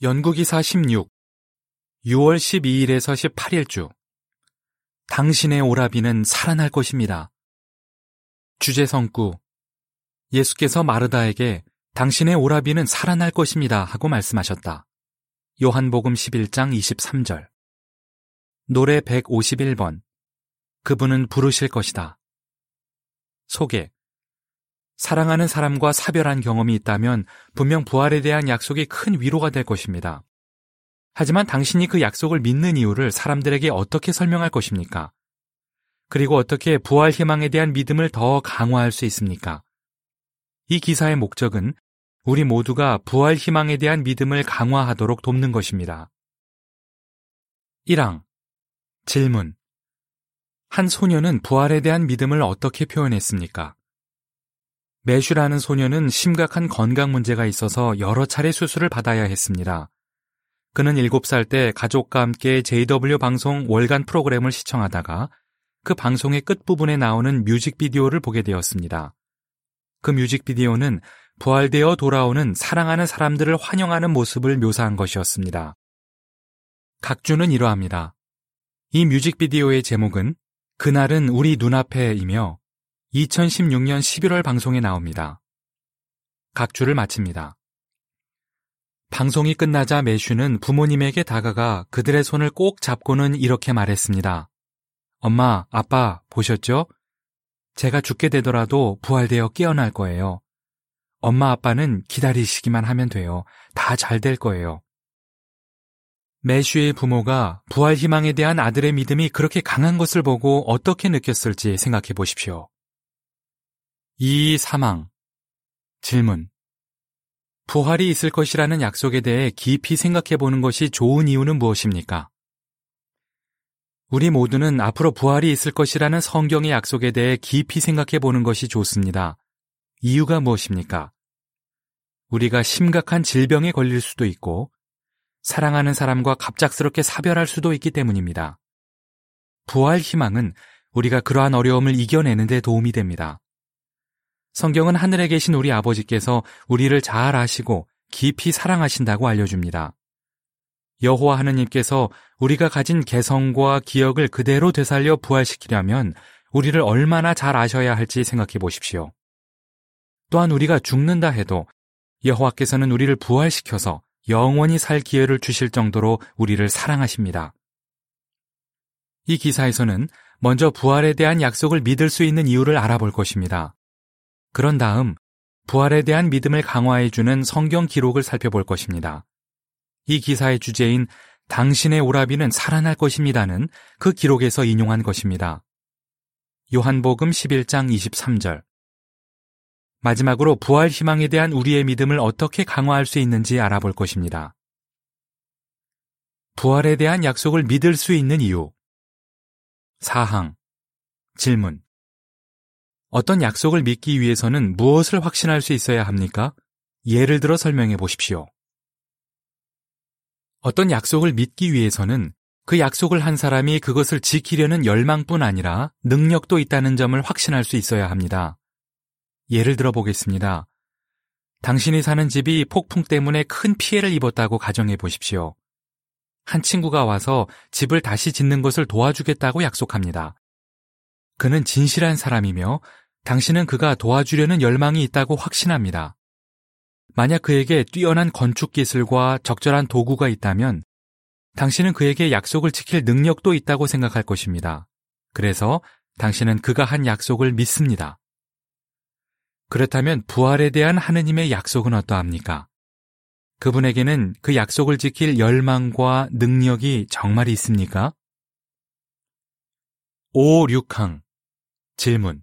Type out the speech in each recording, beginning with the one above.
연구기사 16 6월 12일에서 18일 주 당신의 오라비는 살아날 것입니다. 주제 성구 예수께서 마르다에게 당신의 오라비는 살아날 것입니다 하고 말씀하셨다. 요한복음 11장 23절 노래 151번 그분은 부르실 것이다. 소개 사랑하는 사람과 사별한 경험이 있다면 분명 부활에 대한 약속이 큰 위로가 될 것입니다. 하지만 당신이 그 약속을 믿는 이유를 사람들에게 어떻게 설명할 것입니까? 그리고 어떻게 부활 희망에 대한 믿음을 더 강화할 수 있습니까? 이 기사의 목적은 우리 모두가 부활 희망에 대한 믿음을 강화하도록 돕는 것입니다. 1항 질문 한 소녀는 부활에 대한 믿음을 어떻게 표현했습니까? 매슈라는 소녀는 심각한 건강 문제가 있어서 여러 차례 수술을 받아야 했습니다. 그는 7살 때 가족과 함께 JW 방송 월간 프로그램을 시청하다가 그 방송의 끝부분에 나오는 뮤직비디오를 보게 되었습니다. 그 뮤직비디오는 부활되어 돌아오는 사랑하는 사람들을 환영하는 모습을 묘사한 것이었습니다. 각주는 이러합니다. 이 뮤직비디오의 제목은 그날은 우리 눈앞에이며 2016년 11월 방송에 나옵니다. 각주를 마칩니다. 방송이 끝나자 매슈는 부모님에게 다가가 그들의 손을 꼭 잡고는 이렇게 말했습니다. 엄마, 아빠, 보셨죠? 제가 죽게 되더라도 부활되어 깨어날 거예요. 엄마, 아빠는 기다리시기만 하면 돼요. 다 잘 될 거예요. 매슈의 부모가 부활 희망에 대한 아들의 믿음이 그렇게 강한 것을 보고 어떻게 느꼈을지 생각해 보십시오. 이 사망. 질문. 부활이 있을 것이라는 약속에 대해 깊이 생각해 보는 것이 좋은 이유는 무엇입니까? 우리 모두는 앞으로 부활이 있을 것이라는 성경의 약속에 대해 깊이 생각해 보는 것이 좋습니다. 이유가 무엇입니까? 우리가 심각한 질병에 걸릴 수도 있고, 사랑하는 사람과 갑작스럽게 사별할 수도 있기 때문입니다. 부활 희망은 우리가 그러한 어려움을 이겨내는 데 도움이 됩니다. 성경은 하늘에 계신 우리 아버지께서 우리를 잘 아시고 깊이 사랑하신다고 알려줍니다. 여호와 하느님께서 우리가 가진 개성과 기억을 그대로 되살려 부활시키려면 우리를 얼마나 잘 아셔야 할지 생각해 보십시오. 또한 우리가 죽는다 해도 여호와께서는 우리를 부활시켜서 영원히 살 기회를 주실 정도로 우리를 사랑하십니다. 이 기사에서는 먼저 부활에 대한 약속을 믿을 수 있는 이유를 알아볼 것입니다. 그런 다음 부활에 대한 믿음을 강화해주는 성경 기록을 살펴볼 것입니다. 이 기사의 주제인 당신의 오라비는 살아날 것입니다는 그 기록에서 인용한 것입니다. 요한복음 11장 23절. 마지막으로 부활 희망에 대한 우리의 믿음을 어떻게 강화할 수 있는지 알아볼 것입니다. 부활에 대한 약속을 믿을 수 있는 이유. 사항. 질문. 어떤 약속을 믿기 위해서는 무엇을 확신할 수 있어야 합니까? 예를 들어 설명해 보십시오. 어떤 약속을 믿기 위해서는 그 약속을 한 사람이 그것을 지키려는 열망뿐 아니라 능력도 있다는 점을 확신할 수 있어야 합니다. 예를 들어 보겠습니다. 당신이 사는 집이 폭풍 때문에 큰 피해를 입었다고 가정해 보십시오. 한 친구가 와서 집을 다시 짓는 것을 도와주겠다고 약속합니다. 그는 진실한 사람이며 당신은 그가 도와주려는 열망이 있다고 확신합니다. 만약 그에게 뛰어난 건축 기술과 적절한 도구가 있다면 당신은 그에게 약속을 지킬 능력도 있다고 생각할 것입니다. 그래서 당신은 그가 한 약속을 믿습니다. 그렇다면 부활에 대한 하느님의 약속은 어떠합니까? 그분에게는 그 약속을 지킬 열망과 능력이 정말 있습니까? 5, 6항 질문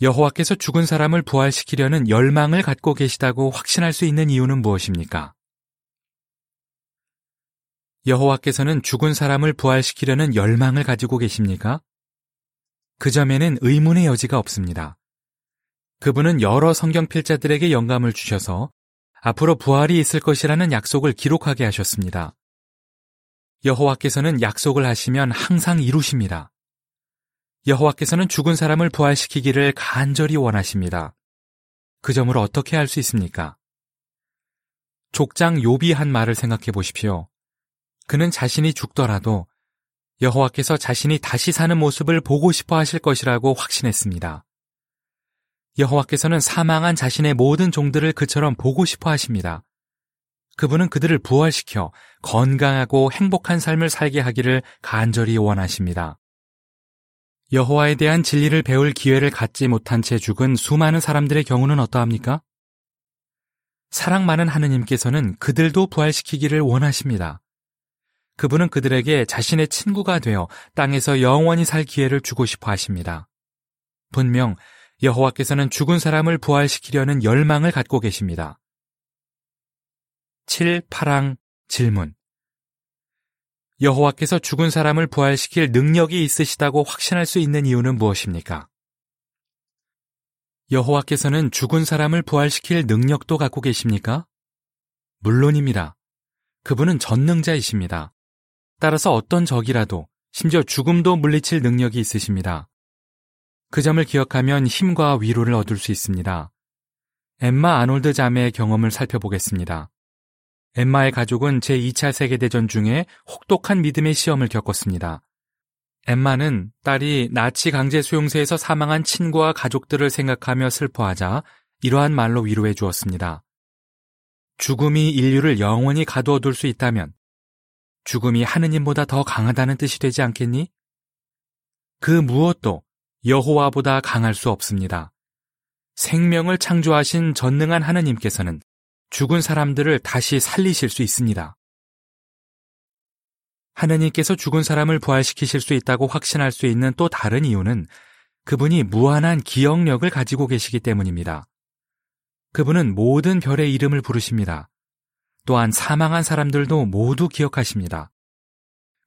여호와께서 죽은 사람을 부활시키려는 열망을 갖고 계시다고 확신할 수 있는 이유는 무엇입니까? 여호와께서는 죽은 사람을 부활시키려는 열망을 가지고 계십니까? 그 점에는 의문의 여지가 없습니다. 그분은 여러 성경 필자들에게 영감을 주셔서 앞으로 부활이 있을 것이라는 약속을 기록하게 하셨습니다. 여호와께서는 약속을 하시면 항상 이루십니다. 여호와께서는 죽은 사람을 부활시키기를 간절히 원하십니다. 그 점을 어떻게 할수 있습니까? 족장 요비 한 말을 생각해 보십시오. 그는 자신이 죽더라도 여호와께서 자신이 다시 사는 모습을 보고 싶어 하실 것이라고 확신했습니다. 여호와께서는 사망한 자신의 모든 종들을 그처럼 보고 싶어 하십니다. 그분은 그들을 부활시켜 건강하고 행복한 삶을 살게 하기를 간절히 원하십니다. 여호와에 대한 진리를 배울 기회를 갖지 못한 채 죽은 수많은 사람들의 경우는 어떠합니까? 사랑 많은 하느님께서는 그들도 부활시키기를 원하십니다. 그분은 그들에게 자신의 친구가 되어 땅에서 영원히 살 기회를 주고 싶어 하십니다. 분명 여호와께서는 죽은 사람을 부활시키려는 열망을 갖고 계십니다. 7. 8항 질문 여호와께서 죽은 사람을 부활시킬 능력이 있으시다고 확신할 수 있는 이유는 무엇입니까? 여호와께서는 죽은 사람을 부활시킬 능력도 갖고 계십니까? 물론입니다. 그분은 전능자이십니다. 따라서 어떤 적이라도 심지어 죽음도 물리칠 능력이 있으십니다. 그 점을 기억하면 힘과 위로를 얻을 수 있습니다. 엠마 아놀드 자매의 경험을 살펴보겠습니다. 엠마의 가족은 제2차 세계대전 중에 혹독한 믿음의 시험을 겪었습니다. 엠마는 딸이 나치 강제 수용소에서 사망한 친구와 가족들을 생각하며 슬퍼하자 이러한 말로 위로해 주었습니다. 죽음이 인류를 영원히 가두어둘 수 있다면 죽음이 하느님보다 더 강하다는 뜻이 되지 않겠니? 그 무엇도 여호와보다 강할 수 없습니다. 생명을 창조하신 전능한 하느님께서는 죽은 사람들을 다시 살리실 수 있습니다. 하느님께서 죽은 사람을 부활시키실 수 있다고 확신할 수 있는 또 다른 이유는 그분이 무한한 기억력을 가지고 계시기 때문입니다. 그분은 모든 별의 이름을 부르십니다. 또한 사망한 사람들도 모두 기억하십니다.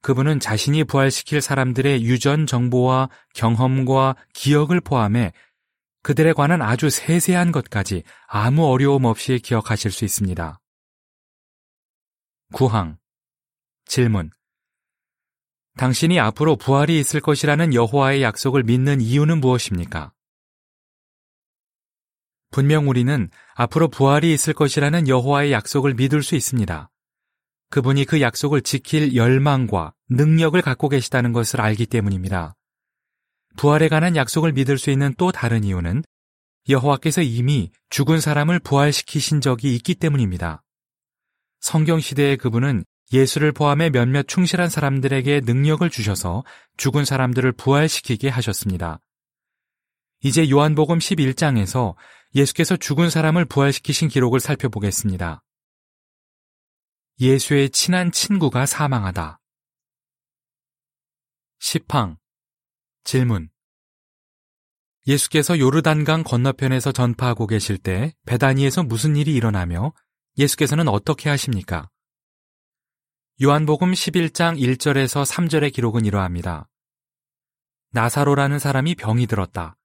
그분은 자신이 부활시킬 사람들의 유전 정보와 경험과 기억을 포함해 그들에 관한 아주 세세한 것까지 아무 어려움 없이 기억하실 수 있습니다. 구항 질문 당신이 앞으로 부활이 있을 것이라는 여호와의 약속을 믿는 이유는 무엇입니까? 분명 우리는 앞으로 부활이 있을 것이라는 여호와의 약속을 믿을 수 있습니다. 그분이 그 약속을 지킬 열망과 능력을 갖고 계시다는 것을 알기 때문입니다. 부활에 관한 약속을 믿을 수 있는 또 다른 이유는 여호와께서 이미 죽은 사람을 부활시키신 적이 있기 때문입니다. 성경 시대의 그분은 예수를 포함해 몇몇 충실한 사람들에게 능력을 주셔서 죽은 사람들을 부활시키게 하셨습니다. 이제 요한복음 11장에서 예수께서 죽은 사람을 부활시키신 기록을 살펴보겠습니다. 예수의 친한 친구가 사망하다. 10항 질문 예수께서 요르단강 건너편에서 전파하고 계실 때 베다니에서 무슨 일이 일어나며 예수께서는 어떻게 하십니까? 요한복음 11장 1절에서 3절의 기록은 이러합니다. 나사로라는 사람이 병이 들었다.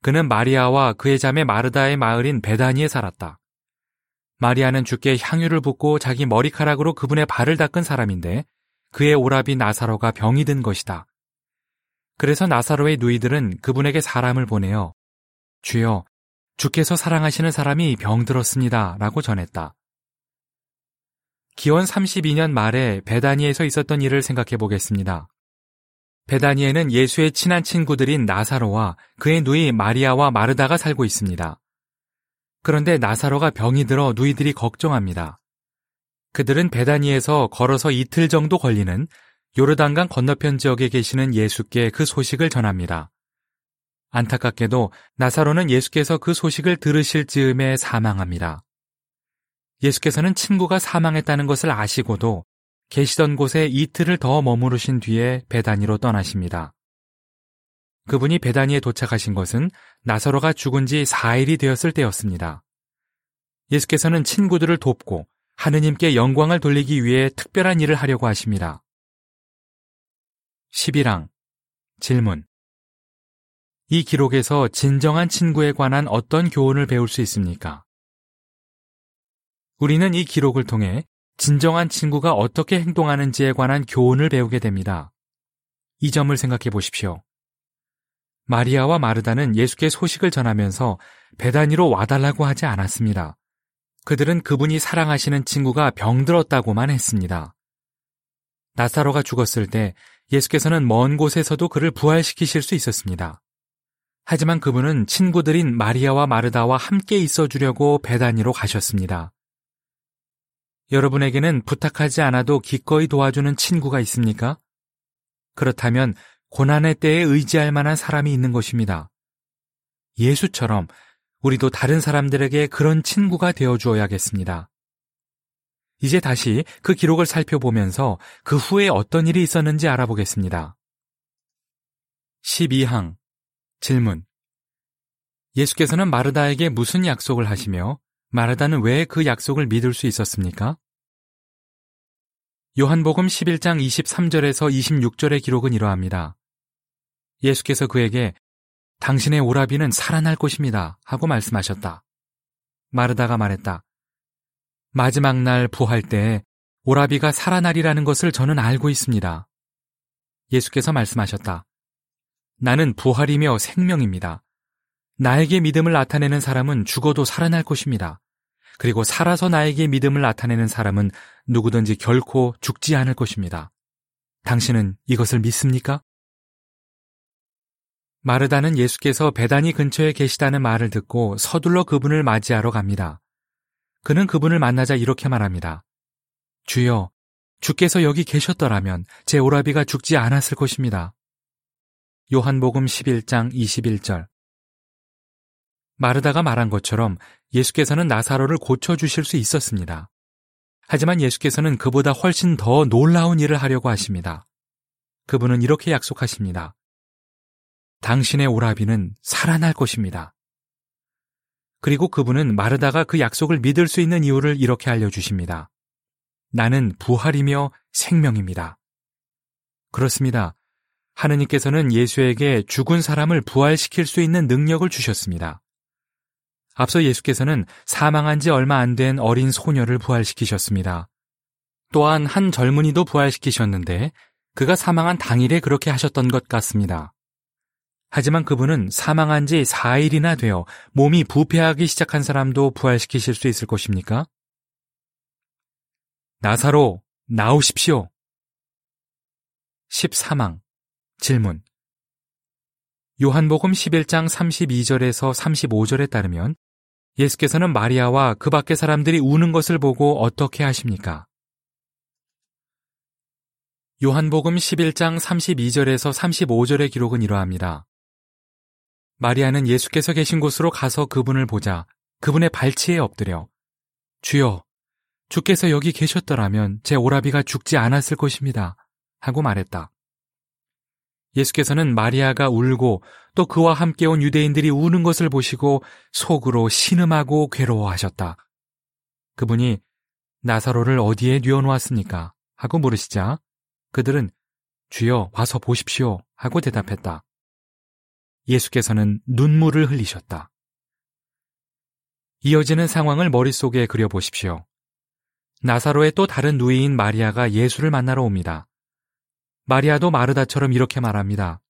그는 마리아와 그의 자매 마르다의 마을인 베다니에 살았다. 마리아는 주께 향유를 붓고 자기 머리카락으로 그분의 발을 닦은 사람인데 그의 오라비 나사로가 병이 든 것이다. 그래서 나사로의 누이들은 그분에게 사람을 보내어 주여 주께서 사랑하시는 사람이 병들었습니다. 라고 전했다. 기원 32년 말에 베다니에서 있었던 일을 생각해 보겠습니다. 베다니에는 예수의 친한 친구들인 나사로와 그의 누이 마리아와 마르다가 살고 있습니다. 그런데 나사로가 병이 들어 누이들이 걱정합니다. 그들은 베다니에서 걸어서 이틀 정도 걸리는 요르단강 건너편 지역에 계시는 예수께 그 소식을 전합니다. 안타깝게도 나사로는 예수께서 그 소식을 들으실 즈음에 사망합니다. 예수께서는 친구가 사망했다는 것을 아시고도 계시던 곳에 이틀을 더 머무르신 뒤에 베다니로 떠나십니다. 그분이 베다니에 도착하신 것은 나사로가 죽은 지 4일이 되었을 때였습니다. 예수께서는 친구들을 돕고 하느님께 영광을 돌리기 위해 특별한 일을 하려고 하십니다. 11항 질문 이 기록에서 진정한 친구에 관한 어떤 교훈을 배울 수 있습니까? 우리는 이 기록을 통해 진정한 친구가 어떻게 행동하는지에 관한 교훈을 배우게 됩니다. 이 점을 생각해 보십시오. 마리아와 마르다는 예수께 소식을 전하면서 배단위로 와달라고 하지 않았습니다. 그들은 그분이 사랑하시는 친구가 병들었다고만 했습니다. 나사로가 죽었을 때 예수께서는 먼 곳에서도 그를 부활시키실 수 있었습니다. 하지만 그분은 친구들인 마리아와 마르다와 함께 있어 주려고 배단위로 가셨습니다. 여러분에게는 부탁하지 않아도 기꺼이 도와주는 친구가 있습니까? 그렇다면 고난의 때에 의지할 만한 사람이 있는 것입니다. 예수처럼 우리도 다른 사람들에게 그런 친구가 되어 주어야겠습니다. 이제 다시 그 기록을 살펴보면서 그 후에 어떤 일이 있었는지 알아보겠습니다. 12항 질문 예수께서는 마르다에게 무슨 약속을 하시며 마르다는 왜 그 약속을 믿을 수 있었습니까? 요한복음 11장 23절에서 26절의 기록은 이러합니다. 예수께서 그에게 당신의 오라비는 살아날 것입니다. 하고 말씀하셨다. 마르다가 말했다. 마지막 날 부활 때 오라비가 살아나리라는 것을 저는 알고 있습니다. 예수께서 말씀하셨다. 나는 부활이며 생명입니다. 나에게 믿음을 나타내는 사람은 죽어도 살아날 것입니다. 그리고 살아서 나에게 믿음을 나타내는 사람은 누구든지 결코 죽지 않을 것입니다. 당신은 이것을 믿습니까? 마르다는 예수께서 배단이 근처에 계시다는 말을 듣고 서둘러 그분을 맞이하러 갑니다. 그는 그분을 만나자 이렇게 말합니다. 주여, 주께서 여기 계셨더라면 제 오라비가 죽지 않았을 것입니다. 요한복음 11장 21절. 마르다가 말한 것처럼 예수께서는 나사로를 고쳐주실 수 있었습니다. 하지만 예수께서는 그보다 훨씬 더 놀라운 일을 하려고 하십니다. 그분은 이렇게 약속하십니다. 당신의 오라비는 살아날 것입니다. 그리고 그분은 마르다가 그 약속을 믿을 수 있는 이유를 이렇게 알려주십니다. 나는 부활이며 생명입니다. 그렇습니다. 하느님께서는 예수에게 죽은 사람을 부활시킬 수 있는 능력을 주셨습니다. 앞서 예수께서는 사망한 지 얼마 안 된 어린 소녀를 부활시키셨습니다. 또한 한 젊은이도 부활시키셨는데 그가 사망한 당일에 그렇게 하셨던 것 같습니다. 하지만 그분은 사망한 지 4일이나 되어 몸이 부패하기 시작한 사람도 부활시키실 수 있을 것입니까? 나사로, 나오십시오. 13항. 질문. 요한복음 11장 32절에서 35절에 따르면 예수께서는 마리아와 그 밖의 사람들이 우는 것을 보고 어떻게 하십니까? 요한복음 11장 32절에서 35절의 기록은 이러합니다. 마리아는 예수께서 계신 곳으로 가서 그분을 보자 그분의 발치에 엎드려 주여, 주께서 여기 계셨더라면 제 오라비가 죽지 않았을 것입니다. 하고 말했다. 예수께서는 마리아가 울고 또 그와 함께 온 유대인들이 우는 것을 보시고 속으로 신음하고 괴로워하셨다. 그분이 나사로를 어디에 뉘어놓았습니까? 하고 물으시자 그들은 주여 와서 보십시오 하고 대답했다. 예수께서는 눈물을 흘리셨다. 이어지는 상황을 머릿속에 그려보십시오. 나사로의 또 다른 누이인 마리아가 예수를 만나러 옵니다. 마리아도 마르다처럼 이렇게 말합니다.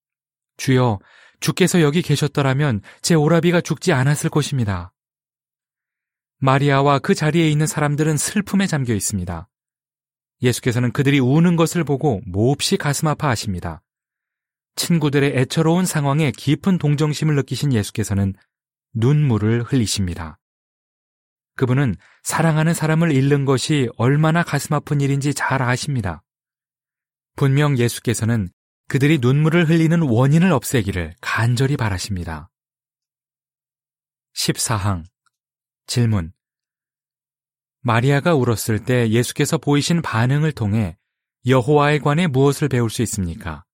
주여, 주께서 여기 계셨더라면 제 오라비가 죽지 않았을 것입니다. 마리아와 그 자리에 있는 사람들은 슬픔에 잠겨 있습니다. 예수께서는 그들이 우는 것을 보고 몹시 가슴 아파하십니다. 친구들의 애처로운 상황에 깊은 동정심을 느끼신 예수께서는 눈물을 흘리십니다. 그분은 사랑하는 사람을 잃는 것이 얼마나 가슴 아픈 일인지 잘 아십니다. 분명 예수께서는 그들이 눈물을 흘리는 원인을 없애기를 간절히 바라십니다. 14항 질문 마리아가 울었을 때 예수께서 보이신 반응을 통해 여호와에 관해 무엇을 배울 수 있습니까?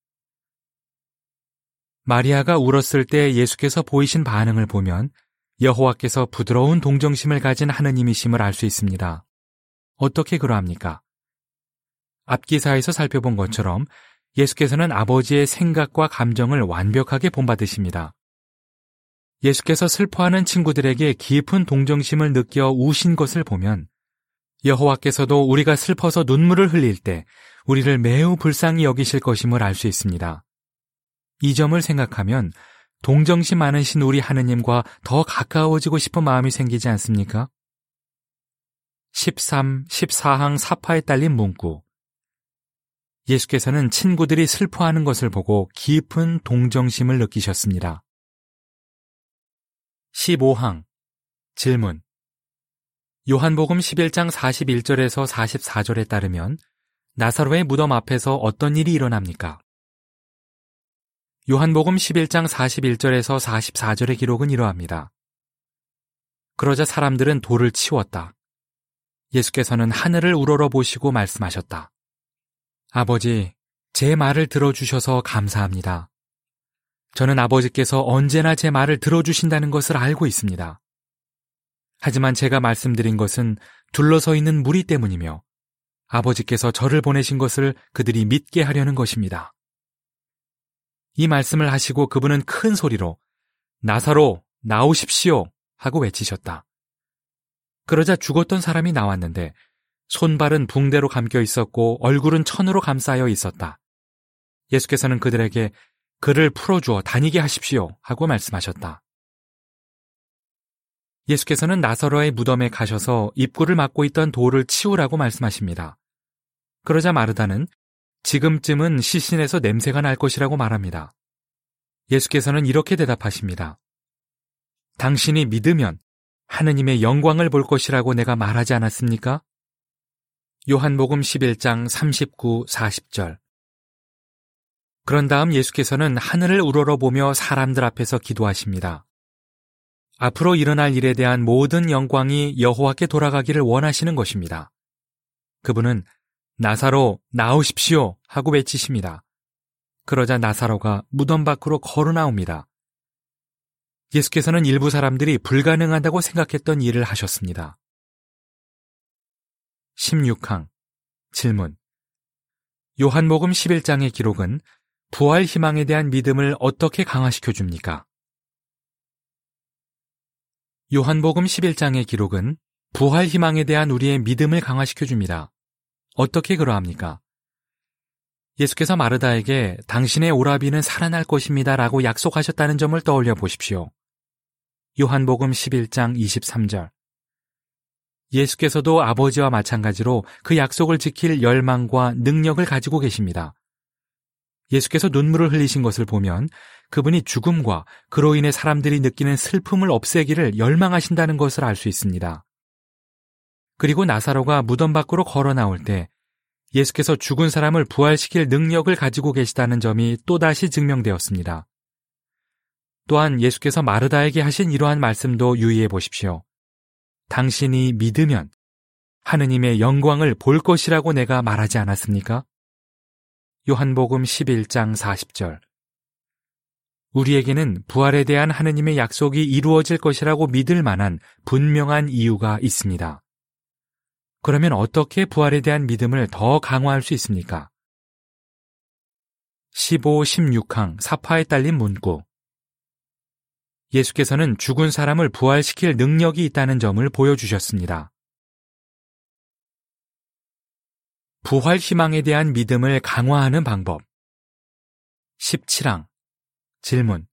마리아가 울었을 때 예수께서 보이신 반응을 보면 여호와께서 부드러운 동정심을 가진 하느님이심을 알 수 있습니다. 어떻게 그러합니까? 앞기사에서 살펴본 것처럼 예수께서는 아버지의 생각과 감정을 완벽하게 본받으십니다. 예수께서 슬퍼하는 친구들에게 깊은 동정심을 느껴 우신 것을 보면 여호와께서도 우리가 슬퍼서 눈물을 흘릴 때 우리를 매우 불쌍히 여기실 것임을 알 수 있습니다. 이 점을 생각하면 동정심 많으신 우리 하느님과 더 가까워지고 싶은 마음이 생기지 않습니까? 13, 14항 사파에 딸린 문구. 예수께서는 친구들이 슬퍼하는 것을 보고 깊은 동정심을 느끼셨습니다. 15항 질문 요한복음 11장 41절에서 44절에 따르면 나사로의 무덤 앞에서 어떤 일이 일어납니까? 요한복음 11장 41절에서 44절의 기록은 이러합니다. 그러자 사람들은 돌을 치웠다. 예수께서는 하늘을 우러러 보시고 말씀하셨다. 아버지, 제 말을 들어주셔서 감사합니다. 저는 아버지께서 언제나 제 말을 들어주신다는 것을 알고 있습니다. 하지만 제가 말씀드린 것은 둘러서 있는 무리 때문이며 아버지께서 저를 보내신 것을 그들이 믿게 하려는 것입니다. 이 말씀을 하시고 그분은 큰 소리로 나사로 나오십시오 하고 외치셨다. 그러자 죽었던 사람이 나왔는데 손발은 붕대로 감겨 있었고 얼굴은 천으로 감싸여 있었다. 예수께서는 그들에게 그를 풀어주어 다니게 하십시오 하고 말씀하셨다. 예수께서는 나사로의 무덤에 가셔서 입구를 막고 있던 돌을 치우라고 말씀하십니다. 그러자 마르다는 지금쯤은 시신에서 냄새가 날 것이라고 말합니다. 예수께서는 이렇게 대답하십니다. 당신이 믿으면 하느님의 영광을 볼 것이라고 내가 말하지 않았습니까? 요한복음 11장 39, 40절. 그런 다음 예수께서는 하늘을 우러러 보며 사람들 앞에서 기도하십니다. 앞으로 일어날 일에 대한 모든 영광이 여호와께 돌아가기를 원하시는 것입니다. 그분은 나사로 나오십시오 하고 외치십니다. 그러자 나사로가 무덤 밖으로 걸어 나옵니다. 예수께서는 일부 사람들이 불가능하다고 생각했던 일을 하셨습니다. 16항 질문 요한복음 11장의 기록은 부활 희망에 대한 믿음을 어떻게 강화시켜 줍니까? 요한복음 11장의 기록은 부활 희망에 대한 우리의 믿음을 강화시켜 줍니다. 어떻게 그러합니까? 예수께서 마르다에게 당신의 오라비는 살아날 것입니다 라고 약속하셨다는 점을 떠올려 보십시오. 요한복음 11장 23절. 예수께서도 아버지와 마찬가지로 그 약속을 지킬 열망과 능력을 가지고 계십니다. 예수께서 눈물을 흘리신 것을 보면 그분이 죽음과 그로 인해 사람들이 느끼는 슬픔을 없애기를 열망하신다는 것을 알 수 있습니다. 그리고 나사로가 무덤 밖으로 걸어 나올 때 예수께서 죽은 사람을 부활시킬 능력을 가지고 계시다는 점이 또다시 증명되었습니다. 또한 예수께서 마르다에게 하신 이러한 말씀도 유의해 보십시오. 당신이 믿으면 하느님의 영광을 볼 것이라고 내가 말하지 않았습니까? 요한복음 11장 40절. 우리에게는 부활에 대한 하느님의 약속이 이루어질 것이라고 믿을 만한 분명한 이유가 있습니다. 그러면 어떻게 부활에 대한 믿음을 더 강화할 수 있습니까? 15, 16항 사파에 딸린 문구. 예수께서는 죽은 사람을 부활시킬 능력이 있다는 점을 보여주셨습니다. 부활 희망에 대한 믿음을 강화하는 방법. 17항. 질문.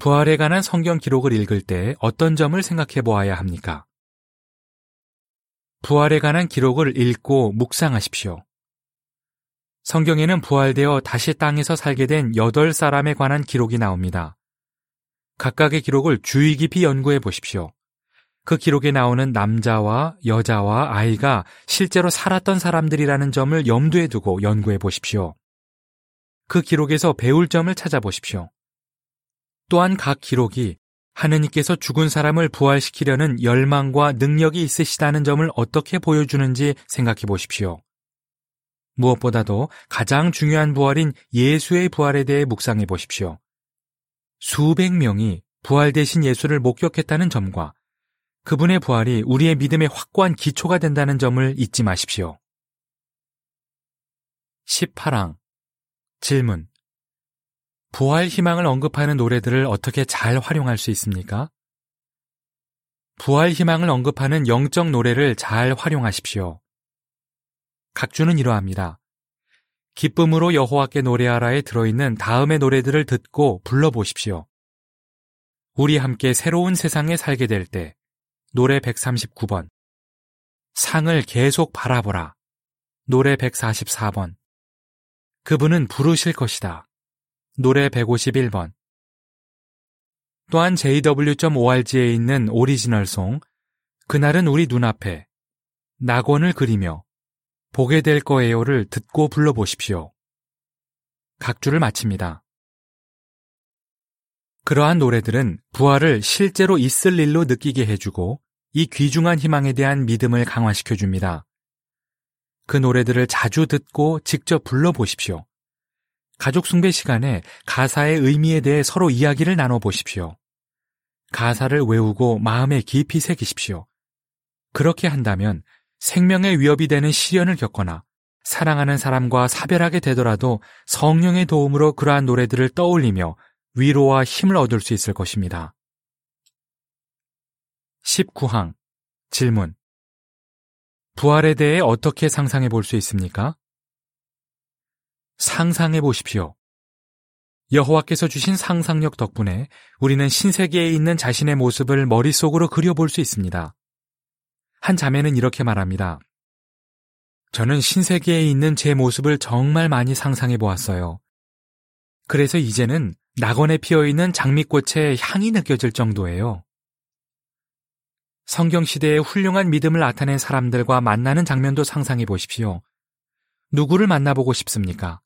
부활에 관한 성경 기록을 읽을 때 어떤 점을 생각해 보아야 합니까? 부활에 관한 기록을 읽고 묵상하십시오. 성경에는 부활되어 다시 땅에서 살게 된 8사람에 관한 기록이 나옵니다. 각각의 기록을 주의 깊이 연구해 보십시오. 그 기록에 나오는 남자와 여자와 아이가 실제로 살았던 사람들이라는 점을 염두에 두고 연구해 보십시오. 그 기록에서 배울 점을 찾아보십시오. 또한 각 기록이 하느님께서 죽은 사람을 부활시키려는 열망과 능력이 있으시다는 점을 어떻게 보여주는지 생각해 보십시오. 무엇보다도 가장 중요한 부활인 예수의 부활에 대해 묵상해 보십시오. 수백 명이 부활 대신 예수를 목격했다는 점과 그분의 부활이 우리의 믿음의 확고한 기초가 된다는 점을 잊지 마십시오. 18항 질문 부활 희망을 언급하는 노래들을 어떻게 잘 활용할 수 있습니까? 부활 희망을 언급하는 영적 노래를 잘 활용하십시오. 각주는 이러합니다. 기쁨으로 여호와께 노래하라에 들어있는 다음의 노래들을 듣고 불러보십시오. 우리 함께 새로운 세상에 살게 될 때, 노래 139번. 상을 계속 바라보라. 노래 144번. 그분은 부르실 것이다. 노래 151번. 또한 jw.org에 있는 오리지널 송, 그날은 우리 눈앞에 낙원을 그리며 보게 될 거예요를 듣고 불러보십시오. 각주를 마칩니다. 그러한 노래들은 부활을 실제로 있을 일로 느끼게 해주고 이 귀중한 희망에 대한 믿음을 강화시켜 줍니다. 그 노래들을 자주 듣고 직접 불러보십시오. 가족 숭배 시간에 가사의 의미에 대해 서로 이야기를 나눠보십시오. 가사를 외우고 마음에 깊이 새기십시오. 그렇게 한다면 생명의 위협이 되는 시련을 겪거나 사랑하는 사람과 사별하게 되더라도 성령의 도움으로 그러한 노래들을 떠올리며 위로와 힘을 얻을 수 있을 것입니다. 19항 질문 부활에 대해 어떻게 상상해 볼 수 있습니까? 상상해 보십시오. 여호와께서 주신 상상력 덕분에 우리는 신세계에 있는 자신의 모습을 머릿속으로 그려볼 수 있습니다. 한 자매는 이렇게 말합니다. 저는 신세계에 있는 제 모습을 정말 많이 상상해 보았어요. 그래서 이제는 낙원에 피어 있는 장미꽃의 향이 느껴질 정도예요. 성경 시대의 훌륭한 믿음을 나타낸 사람들과 만나는 장면도 상상해 보십시오. 누구를 만나보고 싶습니까?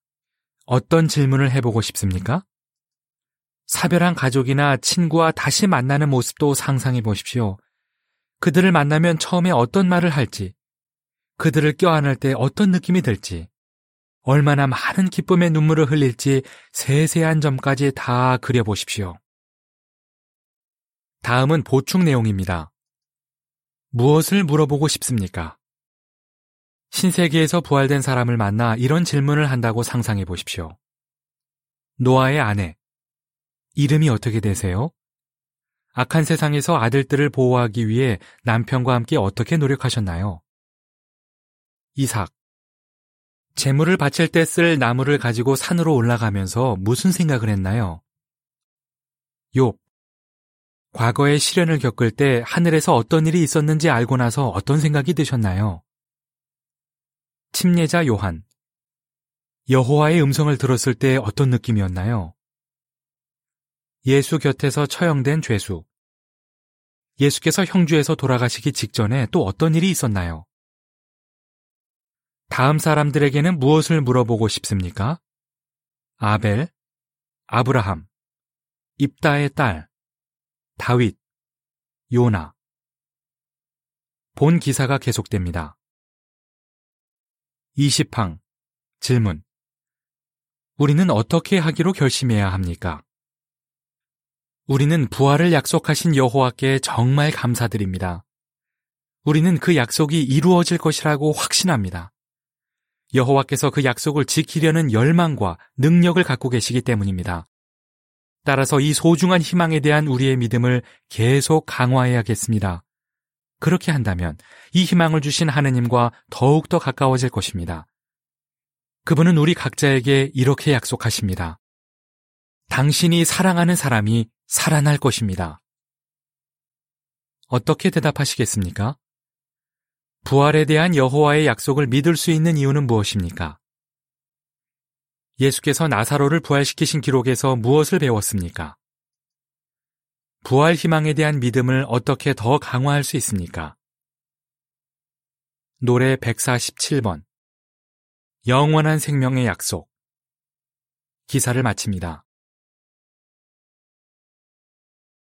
어떤 질문을 해보고 싶습니까? 사별한 가족이나 친구와 다시 만나는 모습도 상상해 보십시오. 그들을 만나면 처음에 어떤 말을 할지, 그들을 껴안을 때 어떤 느낌이 들지, 얼마나 많은 기쁨의 눈물을 흘릴지 세세한 점까지 다 그려보십시오. 다음은 보충 내용입니다. 무엇을 물어보고 싶습니까? 신세계에서 부활된 사람을 만나 이런 질문을 한다고 상상해 보십시오. 노아의 아내. 이름이 어떻게 되세요? 악한 세상에서 아들들을 보호하기 위해 남편과 함께 어떻게 노력하셨나요? 이삭. 재물을 바칠 때 쓸 나무를 가지고 산으로 올라가면서 무슨 생각을 했나요? 욥. 과거의 시련을 겪을 때 하늘에서 어떤 일이 있었는지 알고 나서 어떤 생각이 드셨나요? 침례자 요한. 여호와의 음성을 들었을 때 어떤 느낌이었나요? 예수 곁에서 처형된 죄수. 예수께서 형주에서 돌아가시기 직전에 또 어떤 일이 있었나요? 다음 사람들에게는 무엇을 물어보고 싶습니까? 아벨, 아브라함, 입다의 딸, 다윗, 요나. 본 기사가 계속됩니다. 20항 질문 우리는 어떻게 하기로 결심해야 합니까? 우리는 부활을 약속하신 여호와께 정말 감사드립니다. 우리는 그 약속이 이루어질 것이라고 확신합니다. 여호와께서 그 약속을 지키려는 열망과 능력을 갖고 계시기 때문입니다. 따라서 이 소중한 희망에 대한 우리의 믿음을 계속 강화해야겠습니다. 그렇게 한다면 이 희망을 주신 하느님과 더욱더 가까워질 것입니다. 그분은 우리 각자에게 이렇게 약속하십니다. 당신이 사랑하는 사람이 살아날 것입니다. 어떻게 대답하시겠습니까? 부활에 대한 여호와의 약속을 믿을 수 있는 이유는 무엇입니까? 예수께서 나사로를 부활시키신 기록에서 무엇을 배웠습니까? 부활 희망에 대한 믿음을 어떻게 더 강화할 수 있습니까? 노래 147번 영원한 생명의 약속 기사를 마칩니다.